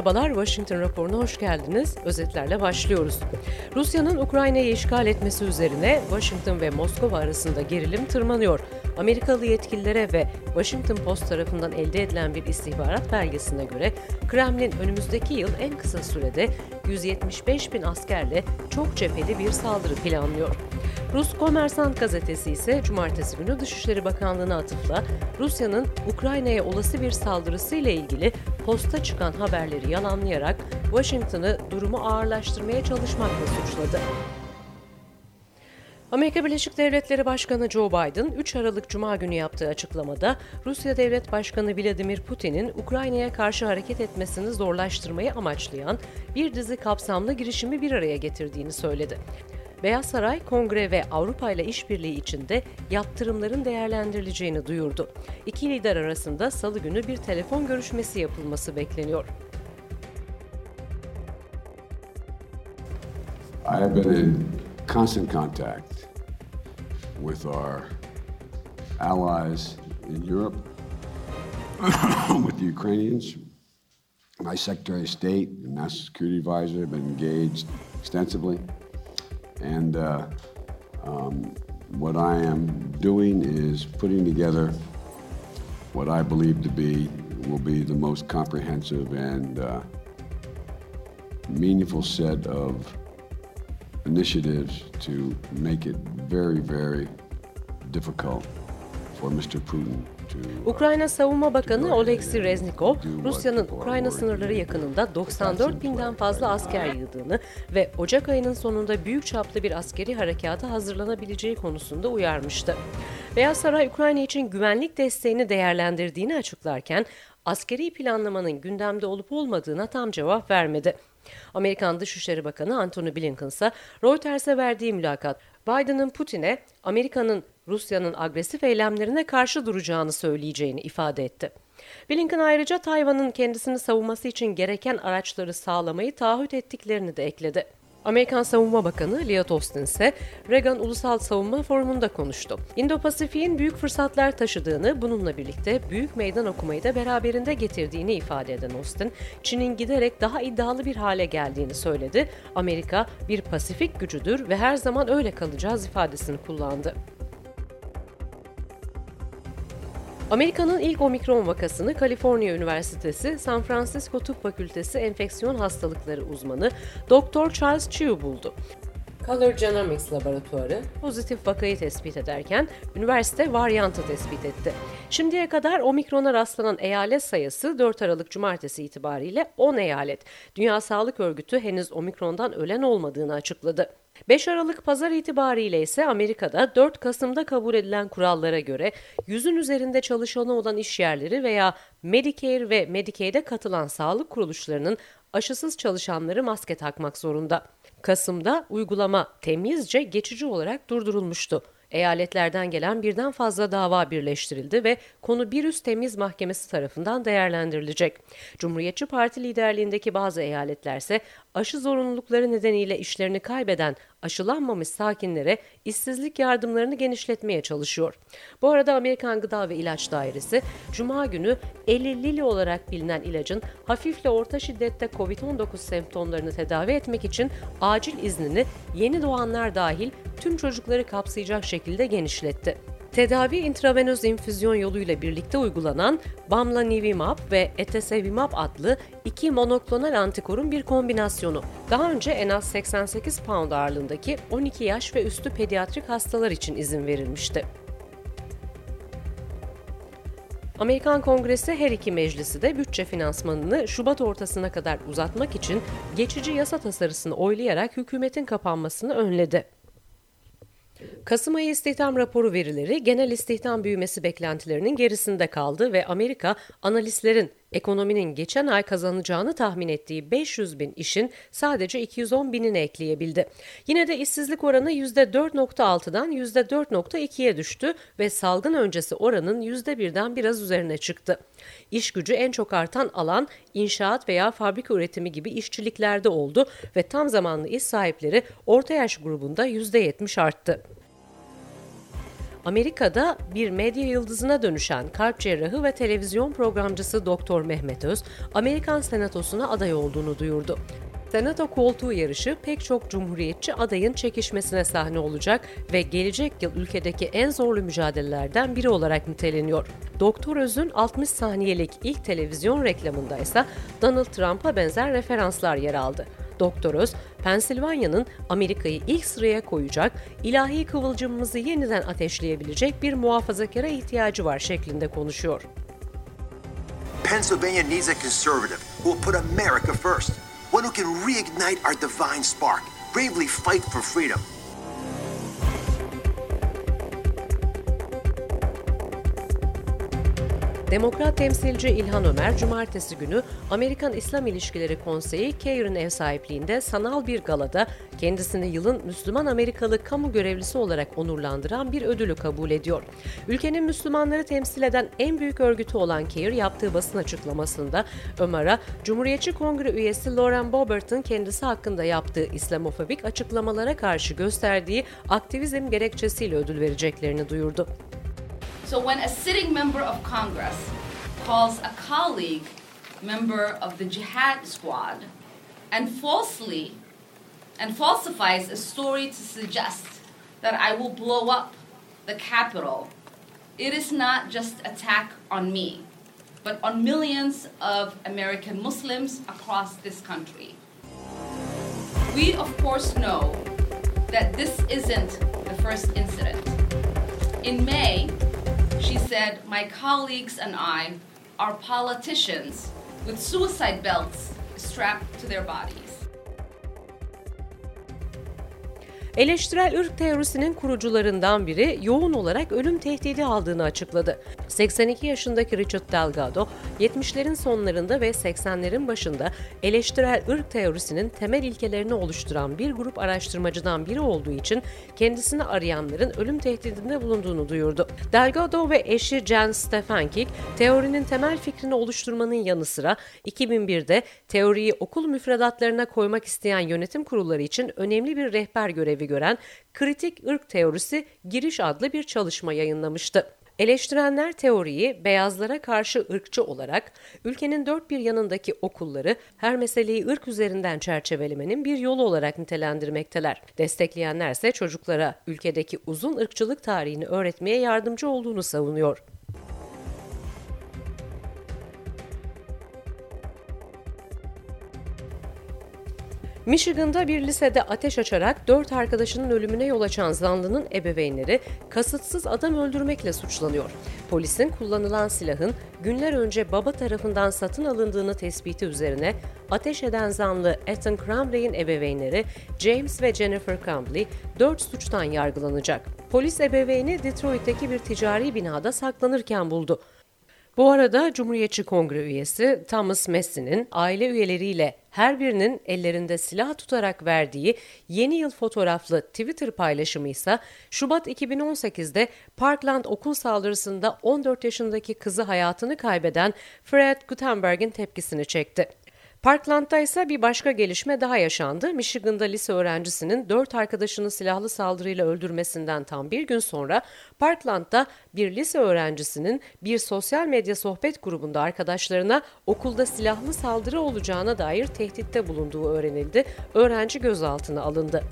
Merhabalar, Washington raporuna hoş geldiniz. Özetlerle başlıyoruz. Rusya'nın Ukrayna'yı işgal etmesi üzerine Washington ve Moskova arasında gerilim tırmanıyor. Amerikalı yetkililere ve Washington Post tarafından elde edilen bir istihbarat belgesine göre Kremlin önümüzdeki yıl en kısa sürede 175 bin askerle çok cepheli bir saldırı planlıyor. Rus Komersant gazetesi ise cumartesi günü Dışişleri Bakanlığı'na atıfla Rusya'nın Ukrayna'ya olası bir saldırısı ile ilgili posta çıkan haberleri yalanlayarak Washington'ı durumu ağırlaştırmaya çalışmakla suçladı. Amerika Birleşik Devletleri Başkanı Joe Biden 3 Aralık Cuma günü yaptığı açıklamada Rusya Devlet Başkanı Vladimir Putin'in Ukrayna'ya karşı hareket etmesini zorlaştırmayı amaçlayan bir dizi kapsamlı girişimi bir araya getirdiğini söyledi. Beyaz Saray, Kongre ve Avrupa ile işbirliği içinde yaptırımların değerlendirileceğini duyurdu. İki lider arasında salı günü bir telefon görüşmesi yapılması bekleniyor. I have been in constant contact with our allies in Europe, with the Ukrainians. My Secretary of State and National Security Advisor have been engaged extensively. And uh, um, what I am doing is putting together what I believe to be will be the most comprehensive and uh, meaningful set of initiatives to make it very, very difficult for Mr. Putin Ukrayna Savunma Bakanı Oleksiy Reznikov, Rusya'nın Ukrayna sınırları yakınında 94 binden fazla asker yığdığını ve Ocak ayının sonunda büyük çaplı bir askeri harekata hazırlanabileceği konusunda uyarmıştı. Beyaz Saray, Ukrayna için güvenlik desteğini değerlendirdiğini açıklarken, askeri planlamanın gündemde olup olmadığına tam cevap vermedi. Amerikan Dışişleri Bakanı Antony Blinken ise Reuters'e verdiği mülakat, Biden'ın Putin'e Amerika'nın Rusya'nın agresif eylemlerine karşı duracağını söyleyeceğini ifade etti. Blinken ayrıca Tayvan'ın kendisini savunması için gereken araçları sağlamayı taahhüt ettiklerini de ekledi. Amerikan Savunma Bakanı Lloyd Austin ise Reagan Ulusal Savunma Forumu'nda konuştu. İndo-Pasifik'in büyük fırsatlar taşıdığını, bununla birlikte büyük meydan okumayı da beraberinde getirdiğini ifade eden Austin, Çin'in giderek daha iddialı bir hale geldiğini söyledi. Amerika bir Pasifik gücüdür ve her zaman öyle kalacağız ifadesini kullandı. Amerika'nın ilk omikron vakasını Kaliforniya Üniversitesi San Francisco Tıp Fakültesi enfeksiyon hastalıkları uzmanı Dr. Charles Chiu buldu. Color Genomics laboratuvarı pozitif vakayı tespit ederken üniversite varyantı tespit etti. Şimdiye kadar omikrona rastlanan eyalet sayısı 4 Aralık Cumartesi itibariyle 10 eyalet. Dünya Sağlık Örgütü henüz omikrondan ölen olmadığını açıkladı. 5 Aralık pazar itibariyle ise Amerika'da 4 Kasım'da kabul edilen kurallara göre yüzün üzerinde çalışanı olan iş yerleri veya Medicare ve Medicaid'e katılan sağlık kuruluşlarının aşısız çalışanları maske takmak zorunda. Kasım'da uygulama temizce geçici olarak durdurulmuştu. Eyaletlerden gelen birden fazla dava birleştirildi ve konu bir üst temiz mahkemesi tarafından değerlendirilecek. Cumhuriyetçi Parti liderliğindeki bazı eyaletlerse aşı zorunlulukları nedeniyle işlerini kaybeden aşılanmamış sakinlere işsizlik yardımlarını genişletmeye çalışıyor. Bu arada Amerikan Gıda ve İlaç Dairesi Cuma günü 50 Lili olarak bilinen ilacın hafifle orta şiddette COVID-19 semptomlarını tedavi etmek için acil iznini yeni doğanlar dahil tüm çocukları kapsayacak şekilde genişletti. Tedavi intravenöz infüzyon yoluyla birlikte uygulanan Bamlanivimab ve Etesevimab adlı iki monoklonal antikorun bir kombinasyonu. Daha önce en az 88 pound ağırlığındaki 12 yaş ve üstü pediatrik hastalar için izin verilmişti. Amerikan Kongresi her iki meclisi de bütçe finansmanını Şubat ortasına kadar uzatmak için geçici yasa tasarısını oylayarak hükümetin kapanmasını önledi. Kasım ayı istihdam raporu verileri genel istihdam büyümesi beklentilerinin gerisinde kaldı ve Amerika analistlerin ekonominin geçen ay kazanacağını tahmin ettiği 500 bin işin sadece 210 binini ekleyebildi. Yine de işsizlik oranı %4.6'dan %4.2'ye düştü ve salgın öncesi oranın %1'den biraz üzerine çıktı. İş gücü en çok artan alan inşaat veya fabrika üretimi gibi işçiliklerde oldu ve tam zamanlı iş sahipleri orta yaş grubunda %70 arttı. Amerika'da bir medya yıldızına dönüşen kalp cerrahı ve televizyon programcısı Doktor Mehmet Öz, Amerikan Senatosu'na aday olduğunu duyurdu. Senato koltuğu yarışı pek çok cumhuriyetçi adayın çekişmesine sahne olacak ve gelecek yıl ülkedeki en zorlu mücadelelerden biri olarak niteleniyor. Doktor Öz'ün 60 saniyelik ilk televizyon reklamında ise Donald Trump'a benzer referanslar yer aldı. Doktor Öz, Pensilvanya'nın Amerika'yı ilk sıraya koyacak, ilahi kıvılcımımızı yeniden ateşleyebilecek bir muhafazakara ihtiyacı var şeklinde konuşuyor. Pennsylvania needs a conservative who will put America first, one who can reignite our divine spark, bravely fight for freedom. Demokrat temsilci İlhan Ömer, cumartesi günü Amerikan İslam İlişkileri Konseyi Keirin ev sahipliğinde sanal bir galada kendisini yılın Müslüman Amerikalı kamu görevlisi olarak onurlandıran bir ödülü kabul ediyor. Ülkenin Müslümanları temsil eden en büyük örgütü olan Keir yaptığı basın açıklamasında Ömer'e Cumhuriyetçi Kongre üyesi Lauren Bobert'ın kendisi hakkında yaptığı İslamofobik açıklamalara karşı gösterdiği aktivizm gerekçesiyle ödül vereceklerini duyurdu. So when a sitting member of Congress calls a colleague member of the jihad squad and falsely and falsifies a story to suggest that I will blow up the Capitol, it is not just attack on me, but on millions of American Muslims across this country. We of course know that this isn't the first incident. In May, she said, My colleagues and I are politicians with suicide belts strapped to their bodies. Eleştirel ırk teorisinin kurucularından biri yoğun olarak ölüm tehdidi aldığını açıkladı. 82 yaşındaki Richard Delgado, 70'lerin sonlarında ve 80'lerin başında eleştirel ırk teorisinin temel ilkelerini oluşturan bir grup araştırmacıdan biri olduğu için kendisini arayanların ölüm tehdidinde bulunduğunu duyurdu. Delgado ve eşi Jan Stefankik, teorinin temel fikrini oluşturmanın yanı sıra 2001'de teoriyi okul müfredatlarına koymak isteyen yönetim kurulları için önemli bir rehber görevi gören Kritik Irk Teorisi Giriş adlı bir çalışma yayınlamıştı. Eleştirenler teoriyi beyazlara karşı ırkçı olarak ülkenin dört bir yanındaki okulları her meseleyi ırk üzerinden çerçevelemenin bir yolu olarak nitelendirmekteler. Destekleyenler ise çocuklara ülkedeki uzun ırkçılık tarihini öğretmeye yardımcı olduğunu savunuyor. Michigan'da bir lisede ateş açarak dört arkadaşının ölümüne yol açan zanlının ebeveynleri kasıtsız adam öldürmekle suçlanıyor. Polisin kullanılan silahın günler önce baba tarafından satın alındığını tespiti üzerine ateş eden zanlı Ethan Crumley'in ebeveynleri James ve Jennifer Crumley dört suçtan yargılanacak. Polis ebeveyni Detroit'teki bir ticari binada saklanırken buldu. Bu arada Cumhuriyetçi Kongre üyesi Thomas Massey'nin aile üyeleriyle her birinin ellerinde silah tutarak verdiği yeni yıl fotoğraflı Twitter paylaşımı ise Şubat 2018'de Parkland okul saldırısında 14 yaşındaki kızı hayatını kaybeden Fred Gutenberg'in tepkisini çekti. Parkland'da ise bir başka gelişme daha yaşandı. Michigan'da lise öğrencisinin dört arkadaşını silahlı saldırıyla öldürmesinden tam bir gün sonra Parkland'da bir lise öğrencisinin bir sosyal medya sohbet grubunda arkadaşlarına okulda silahlı saldırı olacağına dair tehditte bulunduğu öğrenildi. Öğrenci gözaltına alındı.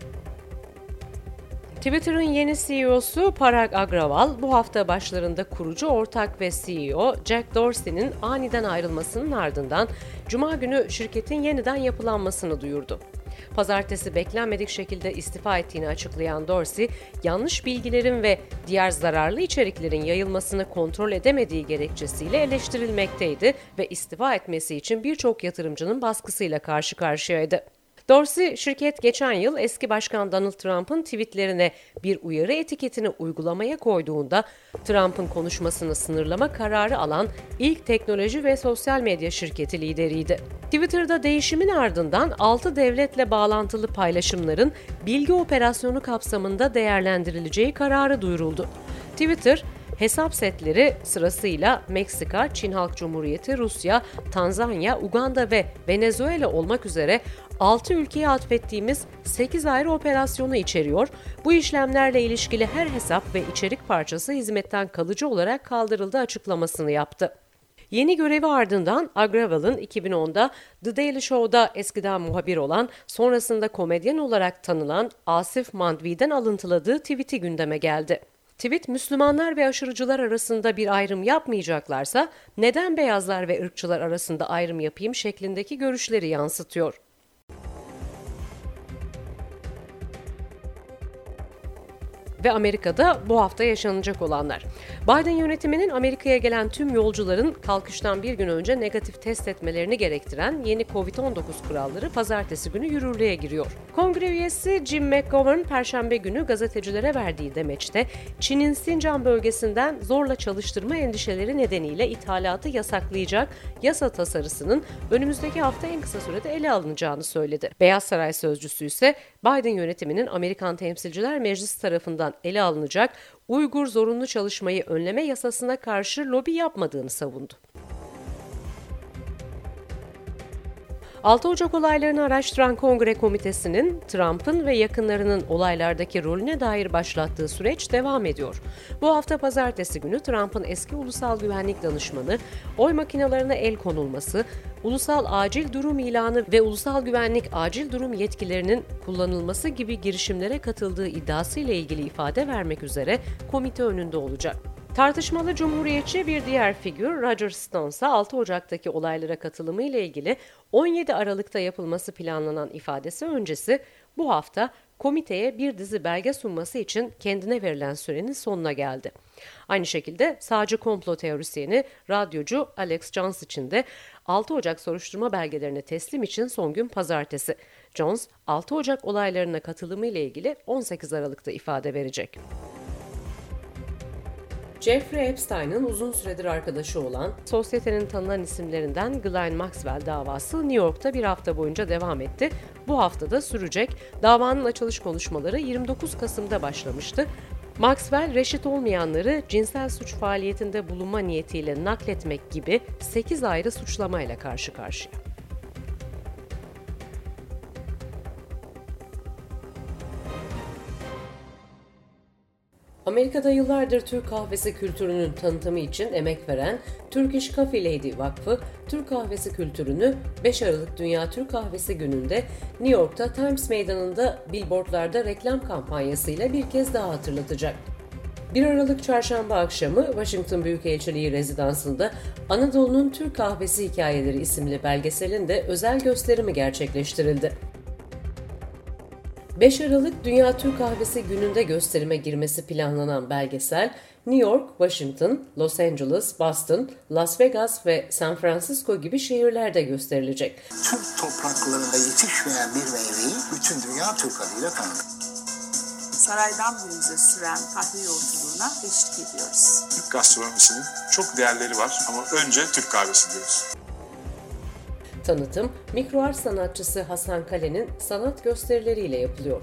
Twitter'ın yeni CEO'su Parag Agrawal bu hafta başlarında kurucu ortak ve CEO Jack Dorsey'nin aniden ayrılmasının ardından Cuma günü şirketin yeniden yapılanmasını duyurdu. Pazartesi beklenmedik şekilde istifa ettiğini açıklayan Dorsey, yanlış bilgilerin ve diğer zararlı içeriklerin yayılmasını kontrol edemediği gerekçesiyle eleştirilmekteydi ve istifa etmesi için birçok yatırımcının baskısıyla karşı karşıyaydı. Dorsey, şirket geçen yıl eski başkan Donald Trump'ın tweetlerine bir uyarı etiketini uygulamaya koyduğunda Trump'ın konuşmasını sınırlama kararı alan ilk teknoloji ve sosyal medya şirketi lideriydi. Twitter'da değişimin ardından 6 devletle bağlantılı paylaşımların bilgi operasyonu kapsamında değerlendirileceği kararı duyuruldu. Twitter, Hesap setleri sırasıyla Meksika, Çin Halk Cumhuriyeti, Rusya, Tanzanya, Uganda ve Venezuela olmak üzere 6 ülkeye atfettiğimiz 8 ayrı operasyonu içeriyor. Bu işlemlerle ilişkili her hesap ve içerik parçası hizmetten kalıcı olarak kaldırıldı açıklamasını yaptı. Yeni görevi ardından Agraval'ın 2010'da The Daily Show'da eskiden muhabir olan, sonrasında komedyen olarak tanınan Asif Mandvi'den alıntıladığı tweet'i gündeme geldi. Tweet, Müslümanlar ve aşırıcılar arasında bir ayrım yapmayacaklarsa neden beyazlar ve ırkçılar arasında ayrım yapayım şeklindeki görüşleri yansıtıyor. Ve Amerika'da bu hafta yaşanacak olanlar. Biden yönetiminin Amerika'ya gelen tüm yolcuların kalkıştan bir gün önce negatif test etmelerini gerektiren yeni COVID-19 kuralları pazartesi günü yürürlüğe giriyor. Kongre üyesi Jim McGovern perşembe günü gazetecilere verdiği demeçte Çin'in Sincan bölgesinden zorla çalıştırma endişeleri nedeniyle ithalatı yasaklayacak yasa tasarısının önümüzdeki hafta en kısa sürede ele alınacağını söyledi. Beyaz Saray sözcüsü ise Biden yönetiminin Amerikan Temsilciler Meclisi tarafından ele alınacak Uygur zorunlu çalışmayı önleme yasasına karşı lobi yapmadığını savundu. 6 Ocak olaylarını araştıran Kongre Komitesi'nin Trump'ın ve yakınlarının olaylardaki rolüne dair başlattığı süreç devam ediyor. Bu hafta pazartesi günü Trump'ın eski ulusal güvenlik danışmanı, oy makinelerine el konulması, ulusal acil durum ilanı ve ulusal güvenlik acil durum yetkilerinin kullanılması gibi girişimlere katıldığı iddiasıyla ilgili ifade vermek üzere komite önünde olacak. Tartışmalı Cumhuriyetçi bir diğer figür Roger Stone ise 6 Ocak'taki olaylara katılımı ile ilgili 17 Aralık'ta yapılması planlanan ifadesi öncesi bu hafta komiteye bir dizi belge sunması için kendine verilen sürenin sonuna geldi. Aynı şekilde sağcı komplo teorisyeni radyocu Alex Jones için de 6 Ocak soruşturma belgelerini teslim için son gün pazartesi. Jones 6 Ocak olaylarına katılımı ile ilgili 18 Aralık'ta ifade verecek. Jeffrey Epstein'ın uzun süredir arkadaşı olan sosyetenin tanınan isimlerinden Ghislaine Maxwell davası New York'ta bir hafta boyunca devam etti. Bu haftada sürecek. Davanın açılış konuşmaları 29 Kasım'da başlamıştı. Maxwell, reşit olmayanları cinsel suç faaliyetinde bulunma niyetiyle nakletmek gibi 8 ayrı suçlamayla karşı karşıya. Amerika'da yıllardır Türk kahvesi kültürünün tanıtımı için emek veren Turkish Coffee Lady Vakfı, Türk kahvesi kültürünü 5 Aralık Dünya Türk Kahvesi Günü'nde New York'ta Times Meydanı'nda billboardlarda reklam kampanyasıyla bir kez daha hatırlatacak. 1 Aralık Çarşamba akşamı Washington Büyükelçiliği rezidansında Anadolu'nun Türk Kahvesi Hikayeleri isimli belgeselin de özel gösterimi gerçekleştirildi. 5 Aralık Dünya Türk Kahvesi gününde gösterime girmesi planlanan belgesel, New York, Washington, Los Angeles, Boston, Las Vegas ve San Francisco gibi şehirlerde gösterilecek. Türk topraklarında yetişmeyen bir meyveyi bütün dünya Türk adıyla tanır. Saraydan günümüze süren kahve yolculuğuna eşlik ediyoruz. Türk gastronomisinin çok değerleri var ama önce Türk kahvesi diyoruz. Tanıtım, mikroart sanatçısı Hasan Kale'nin sanat gösterileriyle yapılıyor.